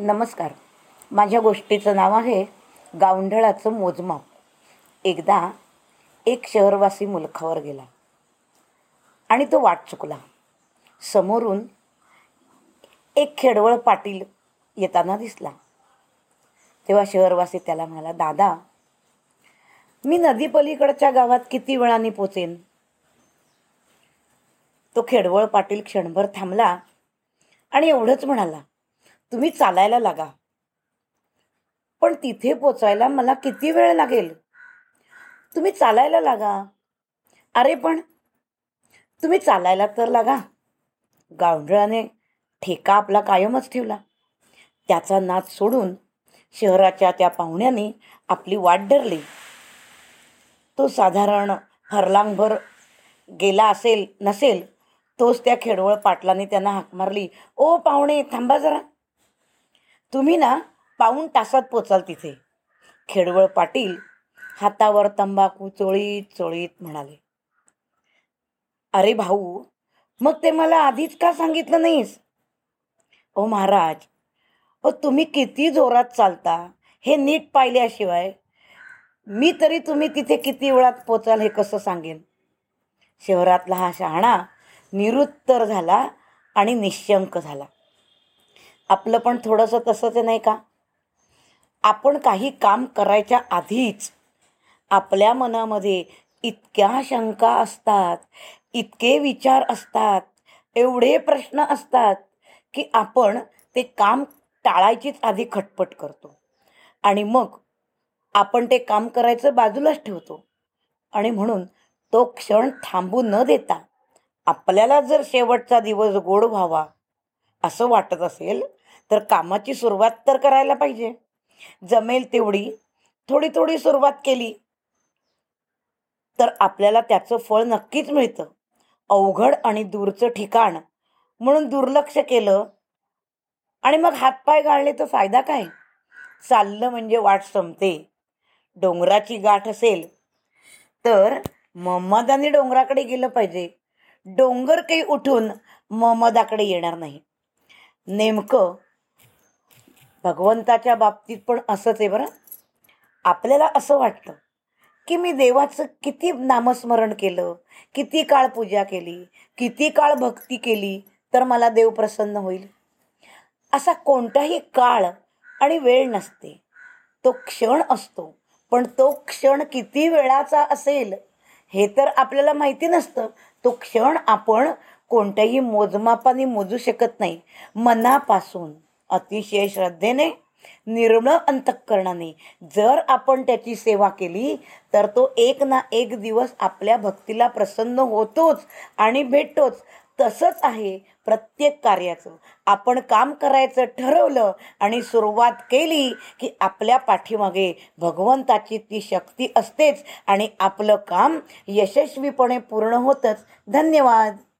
नमस्कार. माझ्या गोष्टीचं नाव आहे गावंढळाचं मोजमाप. एकदा एक शहरवासी मुलखावर गेला. आणि तो वाट चुकला. समोरून एक खेडवळ पाटील येताना दिसला. तेव्हा शहरवासी त्याला म्हणाला दादा मी नदीपलीकडच्या गावात किती वेळाने पोचेन? तो खेडवळ पाटील क्षणभर थांबला आणि एवढंच म्हणाला तुम्ही चालायला लागा. पण तिथे पोचायला मला किती वेळ लागेल? तुम्ही चालायला लागा. अरे पण तुम्ही चालायला तर लागा. गावंढळाने ठेका आपला कायमच ठेवला. त्याचा नाच सोडून शहराच्या त्या पाहुण्याने आपली वाट धरली. तो साधारण हरलांगभर गेला असेल नसेल तोच त्या खेडवळ पाटलाने त्यांना हाक मारली. ओ पाहुणे थांबा जरा. तुम्ही ना पाऊण तासात पोचाल तिथे. खेडवळ पाटील हातावर तंबाखू चोळीत चोळीत म्हणाले. अरे भाऊ मग ते मला आधीच का सांगितलं नाहीस? ओ महाराज ओ तुम्ही किती जोरात चालता हे नीट पाहिल्याशिवाय मी तरी तुम्ही तिथे किती वेळात पोचाल हे कसं सांगेन? शहरातला हा शहाणा निरुत्तर झाला आणि निशंक झाला. आपलं पण थोडंसं तसंच आहे नाही का? आपण काही काम करायच्या आधीच आपल्या मनामध्ये इतक्या शंका असतात इतके विचार असतात एवढे प्रश्न असतात की आपण ते काम टाळायचीच आधी खटपट करतो. आणि मग आपण ते काम करायचं बाजूलाच ठेवतो. आणि म्हणून तो क्षण थांबू न देता आपल्याला जर शेवटचा दिवस गोड व्हावा असं वाटत असेल तर कामाची सुरुवात तर करायला पाहिजे. जमेल तेवढी. थोडी थोडी सुरुवात केली तर आपल्याला त्याचं फळ नक्कीच मिळतं. अवघड आणि दूरचं ठिकाण म्हणून दुर्लक्ष केलं आणि मग हातपाय गाळले तर फायदा काय? चाललं म्हणजे वाट संपते. डोंगराची गाठ असेल तर महम्मदाने डोंगराकडे गेलं पाहिजे. डोंगर काही उठून महम्मदाकडे येणार नाही. नेमकं भगवंताच्या बाबतीत पण असंच आहे बरं. आपल्याला असं वाटतं की मी देवाचं किती नामस्मरण केलं किती काळ पूजा केली किती काळ भक्ती केली तर मला देव प्रसन्न होईल. असा कोणताही काळ आणि वेळ नसते. तो क्षण असतो पण तो क्षण किती वेळाचा असेल हे तर आपल्याला माहिती नसतं. तो क्षण आपण कोणत्याही मोजमापाने मोजू शकत नाही. मनापासून अतिशय श्रद्धेने निर्मळ अंतःकरणाने. जर आपण त्याची सेवा केली तर तो एक ना एक दिवस आपल्या भक्तीला प्रसन्न होतोच आणि भेटतोच. तसंच आहे प्रत्येक कार्याचं. आपण काम करायचं ठरवलं आणि सुरुवात केली की आपल्या पाठीमागे भगवंताची ती शक्ती असतेच आणि आपलं काम यशस्वीपणे पूर्ण होतंच. धन्यवाद.